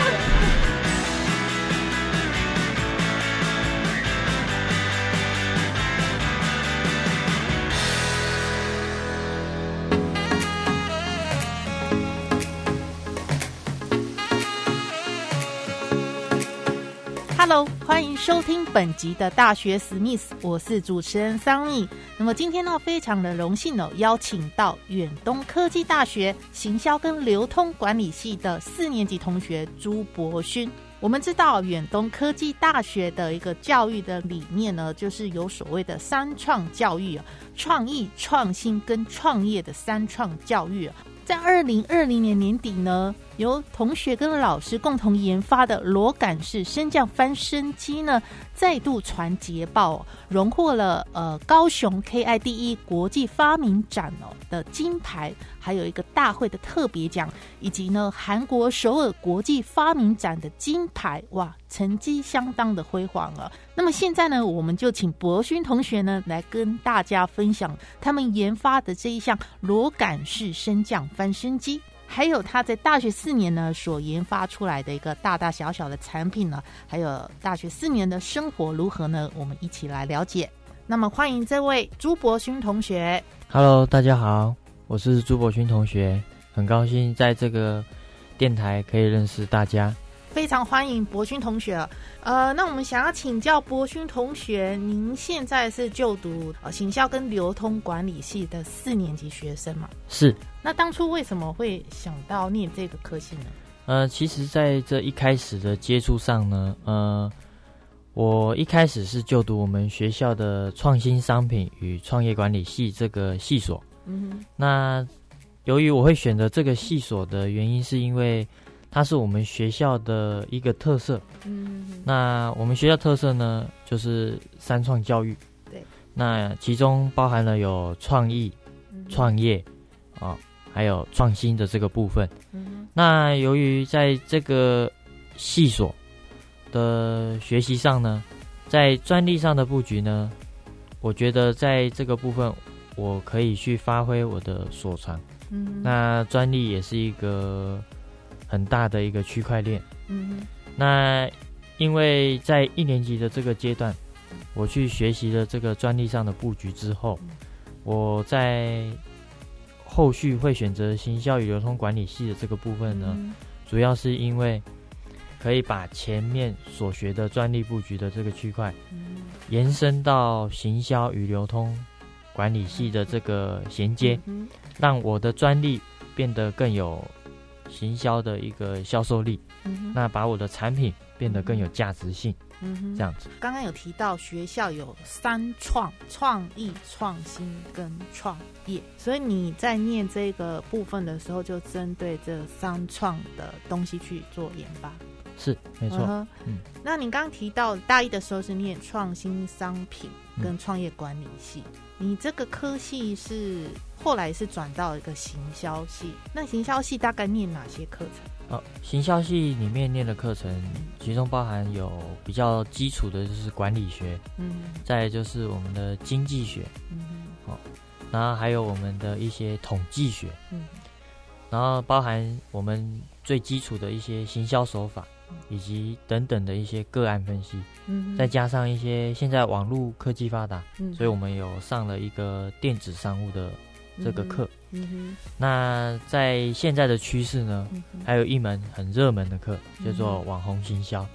Hello，欢迎收听本集的大学史密斯，我是主持人桑尼。那么今天呢，非常的荣幸哦，邀请到远东科技大学行销跟流通管理系的四年级同学朱博勋。我们知道远东科技大学的一个教育的理念呢，就是有所谓的三创教育，创意、创新跟创业的三创教育。在二零二零年年底呢，由同学跟老师共同研发的螺杆式升降翻身机呢，再度传捷报，荣获了呃高雄 KID 一国际发明展哦的金牌，还有一个大会的特别奖，以及呢韩国首尔国际发明展的金牌，哇，成绩相当的辉煌啊！那么现在呢，我们就请博勋同学呢来跟大家分享他们研发的这一项螺杆式升降翻身机，还有他在大学四年呢所研发出来的一个大大小小的产品呢，还有大学四年的生活如何呢？我们一起来了解。那么欢迎这位朱博勋同学。Hello，大家好，我是朱博勋同学，很高兴在这个 电台可以认识大家。非常欢迎博勋同学。呃，那我们想要请教博勋同学，您现在是就读呃行销跟流通管理系的四年级学生嘛？是。那当初为什么会想到念这个科系呢？呃，其实在这一开始的接触上呢，呃，我一开始是就读我们学校的创新商品与创业管理系这个系所。嗯哼。那由于我会选择这个系所的原因，是因为。它是我们学校的一个特色。嗯，那我们学校特色呢，就是三创教育。对，那其中包含了有创意、创业啊，还有创新的这个部分。嗯，那由于在这个系所的学习上呢，在专利上的布局呢，我觉得在这个部分我可以去发挥我的所长。嗯，那专利也是一个。很大的一个区块链，嗯，那因为在一年级的这个阶段，我去学习了这个专利上的布局之后，我在后续会选择行销与流通管理系的这个部分呢，主要是因为可以把前面所学的专利布局的这个区块，延伸到行销与流通管理系的这个衔接，让我的专利变得更有。行销的一个销售力，那把我的产品变得更有价值性，嗯这样子。刚刚有提到学校有三创：创意、创新跟创业，所以你在念这个部分的时候，就针对这三创的东西去做研发。是，没错。嗯，那你刚刚提到大一的时候是念创新商品跟创业管理系，你这个科系是？后来是转到一个行销系，那行销系大概念哪些课程？哦，行销系里面念的课程，其中包含有比较基础的，就是管理学，嗯，再就是我们的经济学，嗯，好，然后还有我们的一些统计学，嗯，然后包含我们最基础的一些行销手法，以及等等的一些个案分析，嗯，再加上一些现在网络科技发达，嗯，所以我们有上了一个电子商务的。这个课，那在现在的趋势呢，还有一门很热门的课叫做网红行销，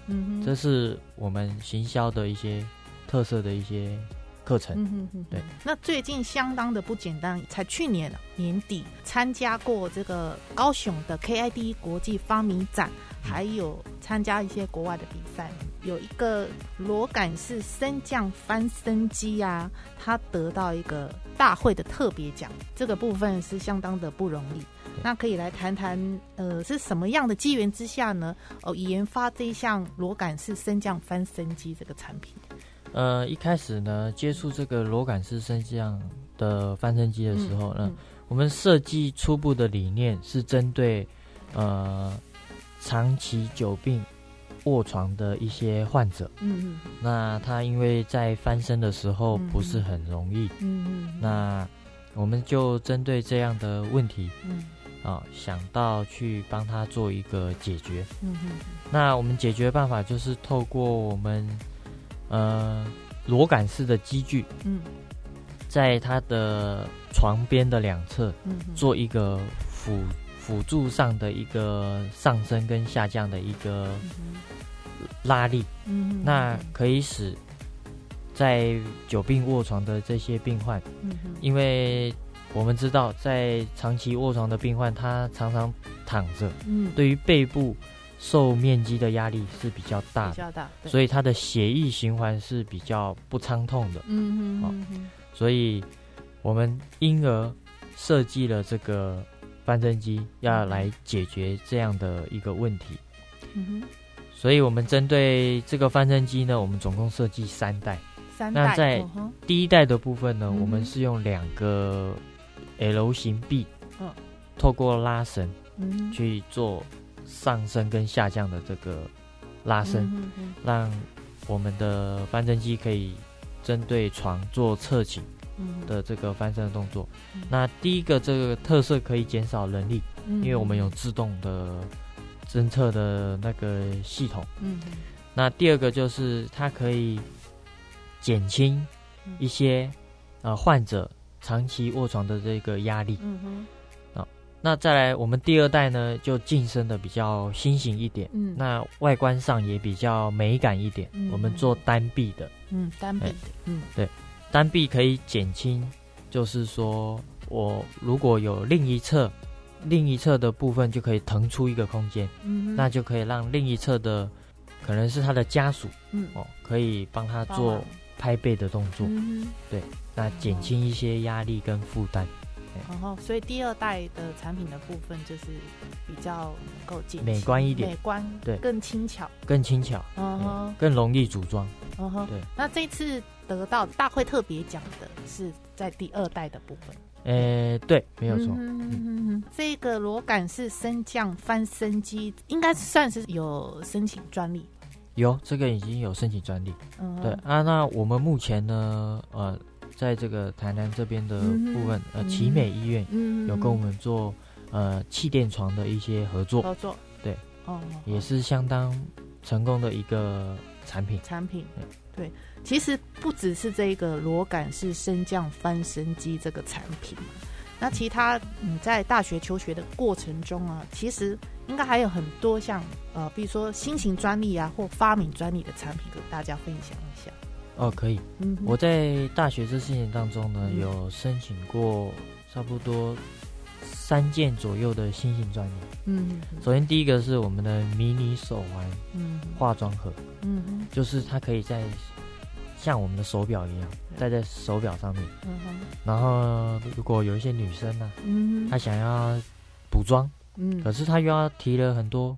这是我们行销的一些特色的一些课程。嗯嗯嗯对，那最近相当的不简单，才去年年底参加过这个高雄的 KID 国际发明展，还有参加一些国外的比赛。有一个螺杆式升降翻身机啊，它得到一个大会的特别奖，这个部分是相当的不容易。那可以来谈谈，呃，是什么样的机缘之下呢？哦，研发这一项螺杆式升降翻身机这个产品。呃，一开始呢，接触这个螺杆式升降的翻身机的时候呢，我们设计初步的理念是针对呃长期久病卧床的一些患者。嗯嗯。那他因为在翻身的时候不是很容易。嗯嗯。那我们就针对这样的问题，嗯啊，想到去帮他做一个解决。嗯哼。那我们解决办法就是透过我们呃螺杆式的机具。嗯。在他的床边的两侧，做一个辅辅助上的一个上升跟下降的一个拉力，那可以使在久病卧床的这些病患，因为我们知道，在长期卧床的病患，他常常躺着，对于背部受面积的压力是比较大，比较大，所以它的血液循环是比较不畅通的。嗯嗯。所以，我们因而设计了这个翻身机，要来解决这样的一个问题。嗯哼。所以我们针对这个翻身机呢，我们总共设计三代。三代。那在第一代的部分呢，我们是用两个 L 型臂，嗯，透过拉绳，嗯，去做上升跟下降的这个拉伸，让我们的翻身机可以。针对床做侧倾的这个翻身的动作，那第一个这个特色可以减少人力，因为我们有自动的侦测的那个系统。嗯，那第二个就是它可以减轻一些呃患者长期卧床的这个压力。那再来，我们第二代呢，就晋升的比较新型一点，嗯，那外观上也比较美感一点。我们做单臂的，嗯，单臂的，嗯，对，单臂可以减轻，就是说我如果有另一侧，另一侧的部分就可以腾出一个空间，嗯，那就可以让另一侧的可能是他的家属，嗯，哦，可以帮他做拍背的动作，嗯，对，那减轻一些压力跟负担。然后，所以第二代的产品的部分就是比较能够进美观一点，美观对，更轻巧，更轻巧，嗯哼，更容易组装，嗯哼，对。那这次得到大会特别奖的是在第二代的部分，呃，对，没有错。嗯这个螺杆式升降翻身机应该算是有申请专利，有这个已经有申请专利，嗯，对啊。那我们目前呢，呃。在这个台南这边的部分，呃，奇美医院有跟我们做呃气垫床的一些合作，合作。对，哦，也是相当成功的一个产品。产品。对，其实不只是这个螺杆式升降翻身机这个产品，那其他你在大学求学的过程中啊，其实应该还有很多像呃，比如说新型专利啊或发明专利的产品，跟大家分享一下。哦，可以。嗯，我在大学这四年当中呢，有申请过差不多三件左右的新型专利。嗯，首先第一个是我们的迷你手环，嗯，化妆盒，嗯就是它可以在像我们的手表一样戴在手表上面。嗯哼。然后如果有一些女生呢，嗯，她想要补妆，嗯，可是她又要提了很多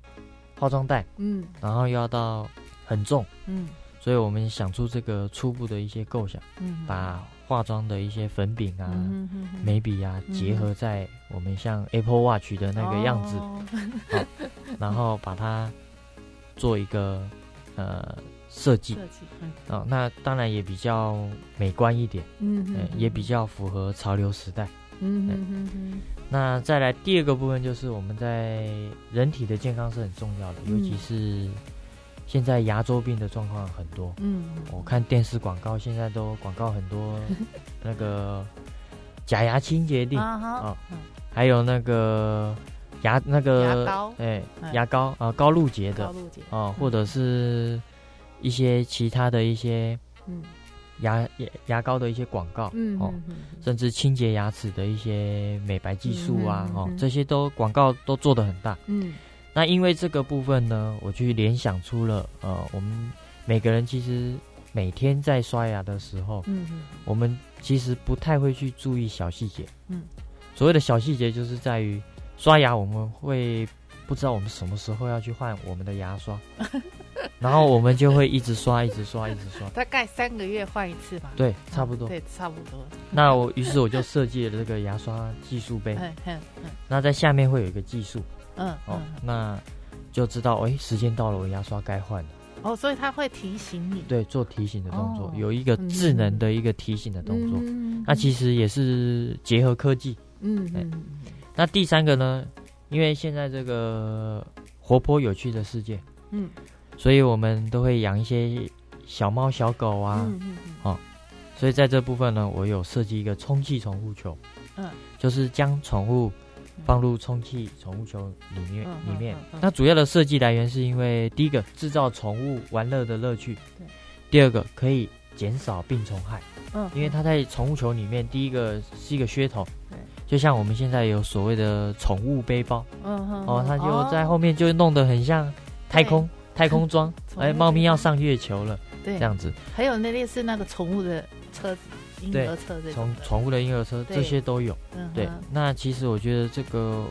化妆袋，嗯，然后又要到很重，嗯。所以我们想出这个初步的一些构想，把化妆的一些粉饼啊、眉笔啊结合在我们像 Apple Watch 的那个样子，好，然后把它做一个呃设计，哦，那当然也比较美观一点，嗯，也比较符合潮流时代，嗯那再来第二个部分就是我们在人体的健康是很重要的，尤其是。现在牙周病的状况很多，嗯，我看电视广告现在都广告很多，那个假牙清洁剂啊，还有那个牙那个牙膏，哎，牙膏啊，高露洁的，高露洁。啊，或者是一些其他的一些，嗯，牙牙牙膏的一些广告，嗯，哦，甚至清洁牙齿的一些美白技术啊，哦，这些都广告都做的很大，嗯。那因为这个部分呢，我去联想出了，呃，我们每个人其实每天在刷牙的时候，嗯嗯，我们其实不太会去注意小细节，嗯，所谓的小细节就是在于刷牙，我们会不知道我们什么时候要去换我们的牙刷，然后我们就会一直刷，一直刷，一直刷。大概三个月换一次吧。对，差不多。对，差不多。那我于是我就设计了这个牙刷计数杯。嗯嗯嗯。那在下面会有一个计数。嗯。哦，那就知道哎，时间到了，我牙刷该换了。哦，所以它会提醒你。对，做提醒的动作，有一个智能的一个提醒的动作。嗯那其实也是结合科技。嗯嗯。那第三个呢？因为现在这个活泼有趣的世界，嗯，所以我们都会养一些小猫小狗啊，嗯嗯嗯，哦，所以在这部分呢，我有设计一个充气宠物球，嗯，就是将宠物放入充气宠物球里面里面。那主要的设计来源是因为第一个制造宠物玩乐的乐趣，对，第二个可以减少病虫害，嗯，因为它在宠物球里面，第一个是一个噱头。就像我们现在有所谓的宠物背包，嗯哼，哦，它就在后面就弄得很像太空太空装，哎，猫咪要上月球了，对，这样子。还有那类似那个宠物的车子，婴儿车这宠宠物的婴儿车这些都有。对，那其实我觉得这个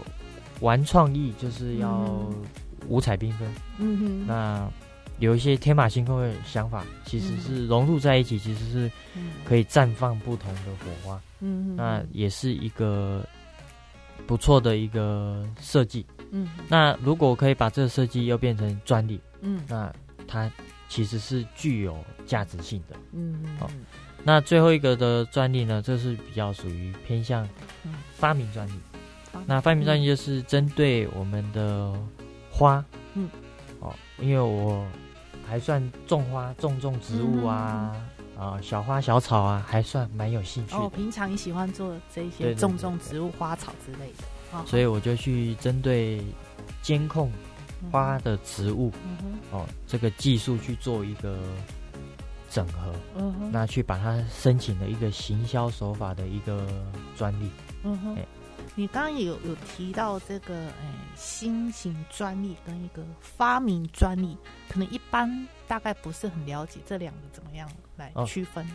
玩创意就是要五彩缤纷，嗯哼，那。有一些天马行空的想法，其实是融入在一起，其实是可以绽放不同的火花。嗯，那也是一个不错的一个设计。嗯，那如果可以把这个设计又变成专利，嗯，那它其实是具有价值性的。嗯嗯。好，那最后一个的专利呢，这是比较属于偏向发明专利。那发明专利就是针对我们的花。嗯。哦，因为我。还算种花、种种植物啊，啊，小花小草啊，还算蛮有兴趣。哦，平常你喜欢做这些种种植物、花草之类的，所以我就去针对监控花的植物，哦，这个技术去做一个整合，那去把它申请了一个行销手法的一个专利。嗯哼。你刚刚有有提到这个，诶，新型专利跟一个发明专利，可能一般大概不是很了解这两个怎么样来区分。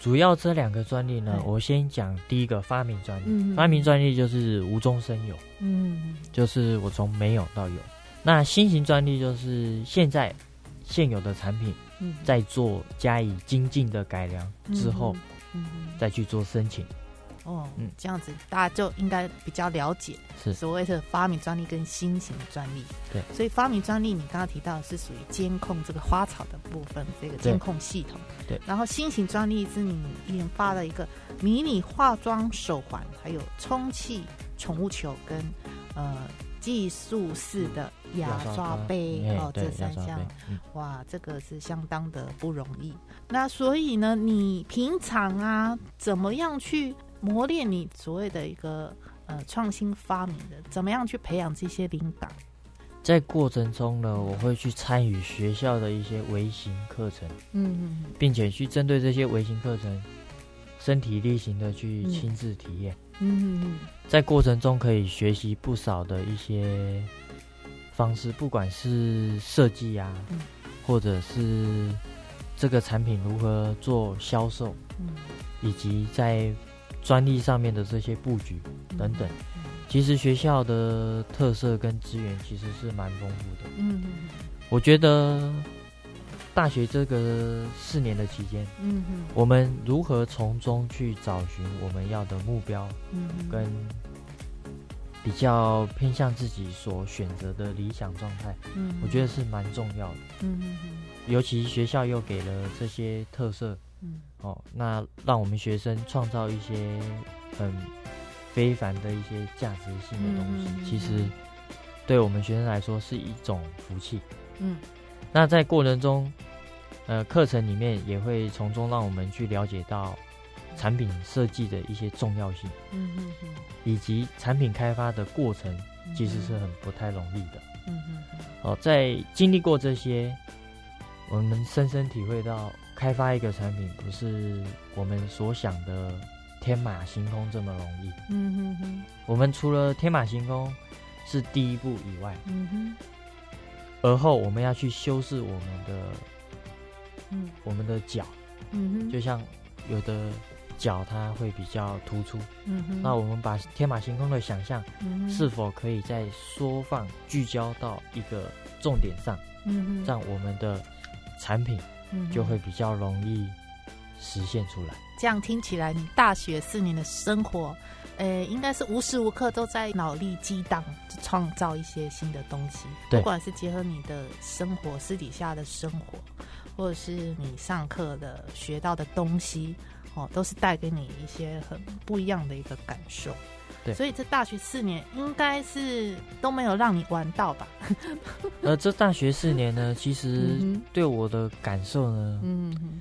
主要这两个专利呢，我先讲第一个发明专利。发明专利就是无中生有，嗯，就是我从没有到有。那新型专利就是现在现有的产品，嗯，再做加以精进的改良之后，嗯再去做申请。哦，嗯，这样子大家就应该比较了解，是。所谓的发明专利跟新型专利。对，所以发明专利你刚刚提到是属于监控这个花草的部分，这个监控系统。对，然后新型专利是你研发了一个迷你化妆手环，还有充气宠物球跟呃计数式的牙刷杯哦，这三项，哇，这个是相当的不容易。那所以呢，你平常啊，怎么样去？磨练你所谓的一个呃创新发明的，怎么样去培养这些灵感？在过程中呢，我会去参与学校的一些微型课程，嗯嗯，并且去针对这些微型课程，身体力行的去亲自体验，嗯嗯，在过程中可以学习不少的一些方式，不管是设计啊，或者是这个产品如何做销售，嗯，以及在专利上面的这些布局等等，其实学校的特色跟资源其实是蛮丰富的。嗯嗯。我觉得大学这个四年的期间，嗯哼，我们如何从中去找寻我们要的目标，嗯跟比较偏向自己所选择的理想状态，嗯，我觉得是蛮重要的。嗯嗯嗯，尤其学校又给了这些特色。嗯，哦，那让我们学生创造一些很非凡的一些价值性的东西，其实对我们学生来说是一种福气。嗯，那在过程中，呃，课程里面也会从中让我们去了解到产品设计的一些重要性。嗯嗯嗯，以及产品开发的过程其实是很不太容易的。嗯嗯嗯，哦，在经历过这些，我们深深体会到。开发一个产品不是我们所想的天马行空这么容易。嗯哼哼。我们除了天马行空是第一步以外，嗯哼。而后我们要去修饰我们的，嗯，我们的脚，嗯哼。就像有的脚它会比较突出。嗯哼，那我们把天马行空的想象，是否可以再缩放聚焦到一个重点上，嗯哼这样我们的产品嗯就会比较容易实现出来。这样听起来，你大学四年的生活，呃，应该是无时无刻都在脑力激荡，创造一些新的东西。对不管是结合你的生活、私底下的生活，或者是你上课的学到的东西，哦，都是带给你一些很不一样的一个感受。对所以这大学四年应该是都没有让你玩到吧？而 这大学四年呢，其实嗯对我的感受呢，嗯哼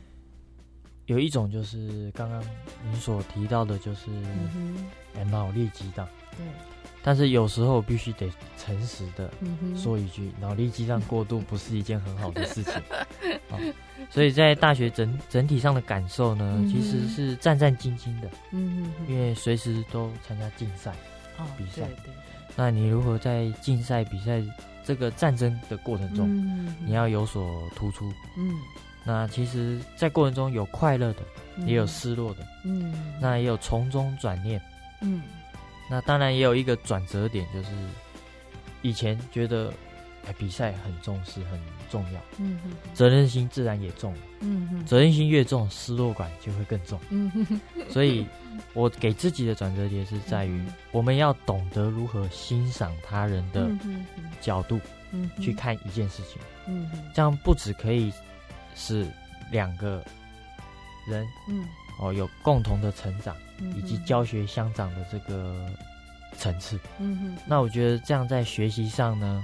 有一种就是刚刚您所提到的，就是脑力激荡。对，但是有时候必须得诚实的说一句，脑力激荡过度不是一件很好的事情。好，所以在大学整整体上的感受呢，嗯其实是战战兢兢的，嗯哼哼，因为随时都参加竞赛。哦比赛。对对对。那你如何在竞赛比赛这个战争的过程中，嗯你要有所突出？嗯，那其实，在过程中有快乐的，也有失落的，嗯，那也有从中转念。嗯那当然也有一个转折点，就是以前觉得哎比赛很重视很重要，嗯哼。责任心自然也重了。嗯哼责任心越重，失落感就会更重。嗯哼。所以，我给自己的转折点是在于，我们要懂得如何欣赏他人的角度嗯哼。去看一件事情，嗯哼。这样不只可以是两个人嗯哦有共同的成长，嗯以及教学相长的这个层次。嗯哼那我觉得这样在学习上呢，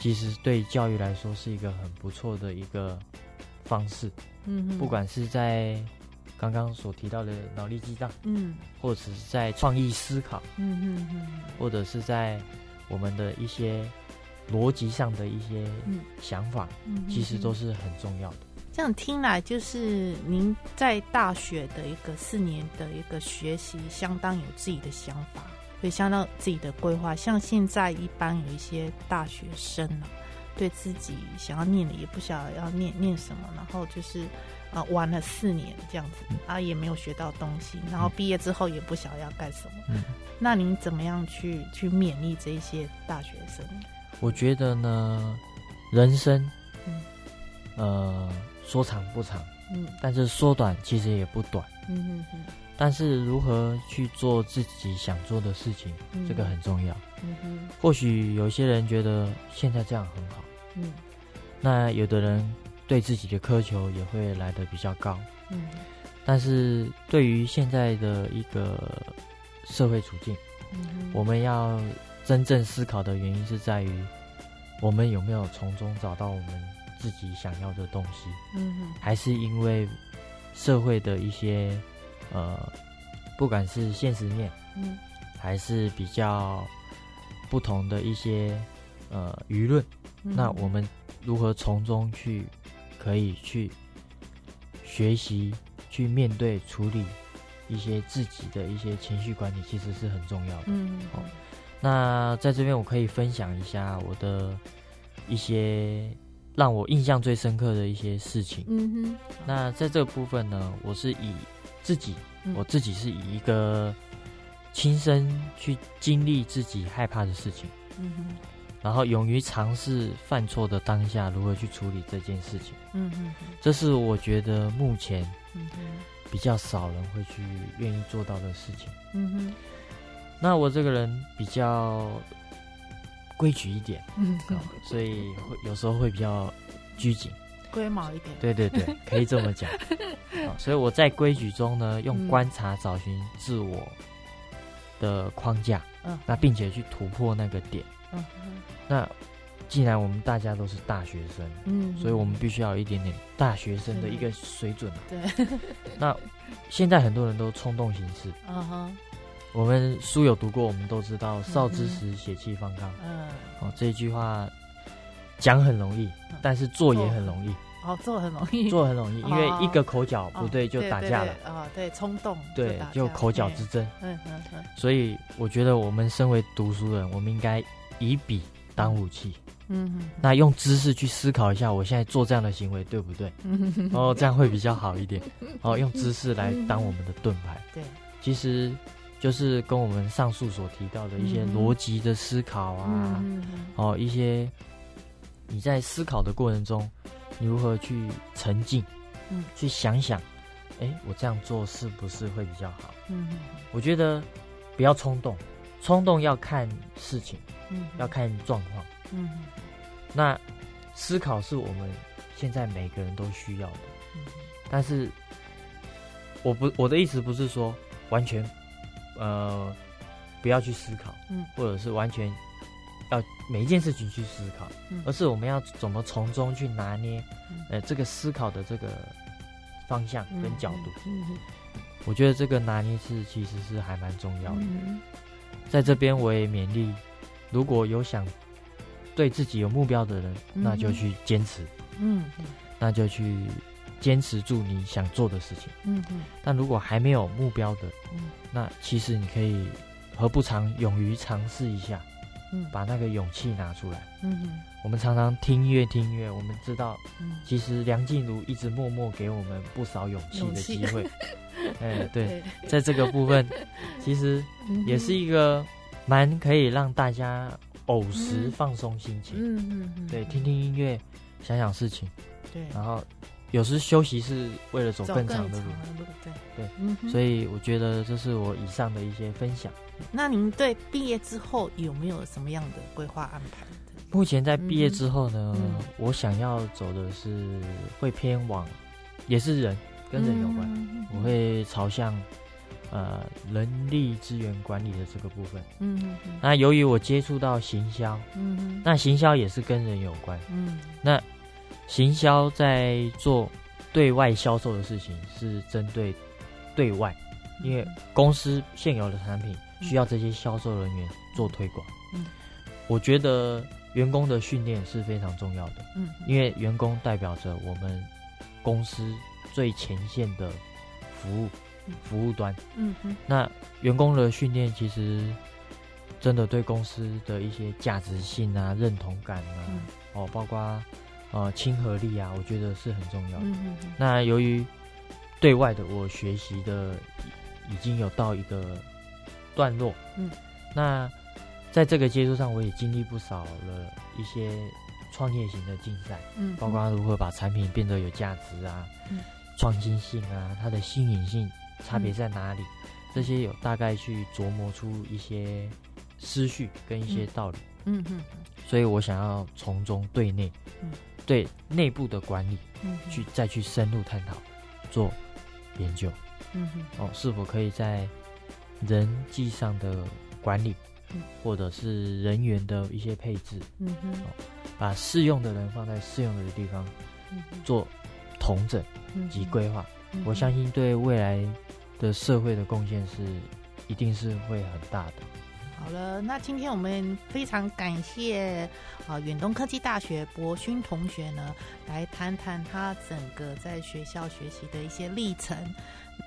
其实对教育来说是一个很不错的一个方式。嗯哼不管是在刚刚所提到的脑力激荡，嗯或者是在创意思考，嗯哼哼或者是在我们的一些逻辑上的一些嗯想法，嗯，其实都是很重要的。这样听来，就是您在大学的一个四年的一个学习，相当有自己的想法，也相当有自己的规划。像现在一般有一些大学生啊，对自己想要念的也不晓得要念念什么，然后就是啊、玩了四年这样子，啊也没有学到东西，然后毕业之后也不晓得要干什么。嗯，那您怎么样去去勉励这一些大学生？我觉得呢，人生，嗯呃，说长不长，嗯。但是说短其实也不短。嗯嗯嗯。但是如何去做自己想做的事情，嗯。这个很重要。嗯哼。或许有些人觉得现在这样很好，嗯。那有的人对自己的苛求也会来得比较高。嗯。但是对于现在的一个社会处境，嗯哼，我们要真正思考的原因是在于，我们有没有从中找到我们自己想要的东西，嗯哼。还是因为社会的一些呃，不管是现实面，嗯。还是比较不同的一些呃舆论，嗯那我们如何从中去可以去学习、去面对、处理一些自己的一些情绪管理，其实是很重要的。嗯。好那在这边我可以分享一下我的一些让我印象最深刻的一些事情。嗯哼，那在这个部分呢，我是以自己，嗯。我自己是以一个亲身去经历自己害怕的事情，嗯哼。然后勇于尝试犯错的当下如何去处理这件事情，嗯哼这是我觉得目前比较少人会去愿意做到的事情。嗯哼。那我这个人比较规矩一点，嗯。哦所以会有时候会比较拘谨。龟毛一点，对对对，可以这么讲。好所以我在规矩中呢，用嗯观察找寻自我的框架，嗯。那并且去突破那个点。那既然我们大家都是大学生，嗯，所以我们必须要有一点点大学生的一个水准啊。对，那现在很多人都冲动行事，嗯哼我们书有读过，我们都知道“少之时血气方刚”嗯，哦，这一句话讲很容易，但是做也很容易。哦，做很容易，做很容易，因为哦一个口角不哦对就打架了，啊，对，冲动，对，就口角之争。嗯嗯嗯所以我觉得我们身为读书人，我们应该以笔当武器。嗯，那用知识去思考一下，我现在做这样的行为对不对？哦，这样会比较好一点。哦，用知识来当我们的盾牌。对，其实就是跟我们上述所提到的一些逻辑的思考啊，哦，一些你在思考的过程中，你如何去沉浸，嗯，去想想，哎，我这样做是不是会比较好？嗯，我觉得不要冲动，冲动要看事情，嗯，要看状况。嗯，那思考是我们现在每个人都需要的，但是我不我的意思不是说完全呃不要去思考，嗯，或者是完全要每一件事情去思考，而是我们要怎么从中去拿捏，呃，这个思考的这个方向跟角度。我觉得这个拿捏是其实是还蛮重要的。在这边我也勉励，如果有想。对自己有目标的人，那就去坚持，嗯，那就去坚持住你想做的事情，嗯嗯。但如果还没有目标的，嗯，那其实你可以何不尝勇于尝试一下，嗯，把那个勇气拿出来，嗯嗯。我们常常听音乐，听音乐，我们知道，嗯，其实梁静茹一直默默给我们不少勇气的机会，哎，对，在这个部分，其实也是一个蛮可以让大家。偶时放松心情，嗯嗯嗯，对，听听音乐，想想事情，对，然后有时休息是为了走更长的路，对。对，所以我觉得这是我以上的一些分享。那您对毕业之后有没有什么样的规划安排？目前在毕业之后呢，我想要走的是会偏往，也是人跟人有关，我会朝向。呃，人力资源管理的这个部分，嗯，那由于我接触到行销，嗯，那行销也是跟人有关，嗯，那行销在做对外销售的事情是针对对外，因为公司现有的产品需要这些销售人员做推广，嗯，我觉得员工的训练是非常重要的，嗯，因为员工代表着我们公司最前线的服务。服务端，嗯哼，那员工的训练其实真的对公司的一些价值性啊、认同感啊，哦，包括呃亲和力啊，我觉得是很重要的。嗯哼，那由于对外的我学习的已经有到一个段落，嗯，那在这个接触上，我也经历不少了一些创业型的竞赛，嗯，包括如何把产品变得有价值啊，嗯，创新性啊，它的新颖性。差别在哪里？这些有大概去琢磨出一些思绪跟一些道理。嗯哼，所以我想要从中对内，对内部的管理，去再去深入探讨，做研究。嗯哼，哦，是否可以在人际上的管理，或者是人员的一些配置，嗯哼，把适用的人放在适用的地方，做同整及规划。我相信对未来。的社会的贡献是，一定是会很大的。好了，那今天我们非常感谢啊远东科技大学博勋同学呢，来谈谈他整个在学校学习的一些历程。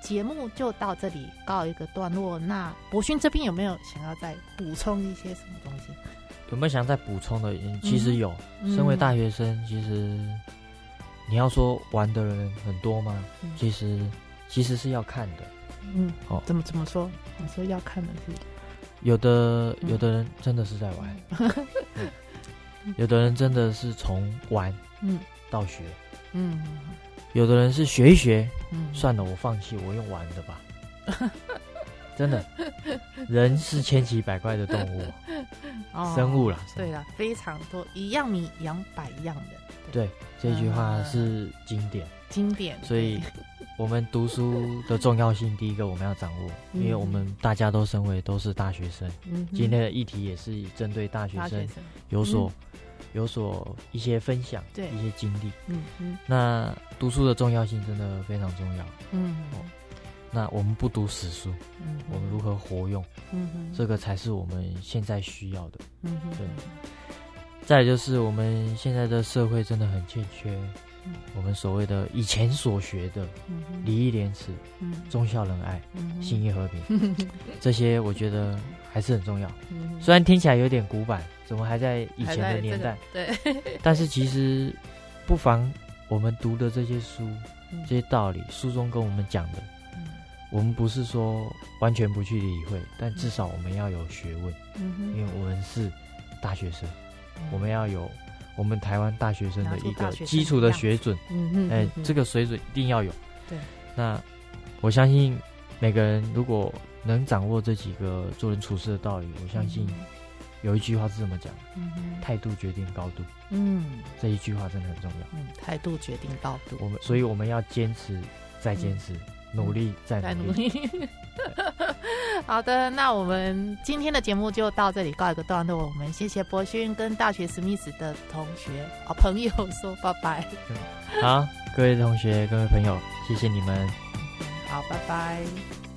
节目就到这里告一个段落。那博勋这边有没有想要再补充一些什么东西？有没有想再补充的？其实有。身为大学生，其实你要说玩的人很多吗？其实其实是要看的。嗯，哦，怎么怎么说？你说要看的是，有的有的人真的是在玩，有的人真的是从玩嗯。到学，嗯，有的人是学一学，嗯，算了，我放弃，我用玩的吧。真的，人是千奇百怪的动物，生物啦，对啦，非常多，一样米养百样的。对，这句话是经典，经典，所以。我们读书的重要性，第一个我们要掌握，因为我们大家都身为都是大学生，今天的议题也是针对大学生有所有所一些分享，对一些经历。嗯嗯，那读书的重要性真的非常重要。嗯，那我们不读死书，嗯，我们如何活用？嗯，这个才是我们现在需要的。嗯，对。再就是我们现在的社会真的很欠缺。我们所谓的以前所学的礼义廉耻、忠孝仁爱、信义和平，这些我觉得还是很重要。虽然听起来有点古板，怎么还在以前的年代？对。但是其实不妨我们读的这些书，这些道理，书中跟我们讲的，我们不是说完全不去理会，但至少我们要有学问，因为我们是大学生，我们要有我们台湾大学生的一个基础的水准。嗯哎，这个水准一定要有。对。那我相信每个人如果能掌握这几个做人处事的道理，我相信。有一句话是这么讲：，态度决定高度。嗯，这一句话真的很重要。嗯，态度决定高度。我们，所以我们要坚持，再坚持，努力再努力。好的，那我们今天的节目就到这里告一个段落。我们谢谢博勋跟大学史密斯的同学、好朋友说拜拜。好，各位同学、各位朋友，谢谢你们。好，拜拜。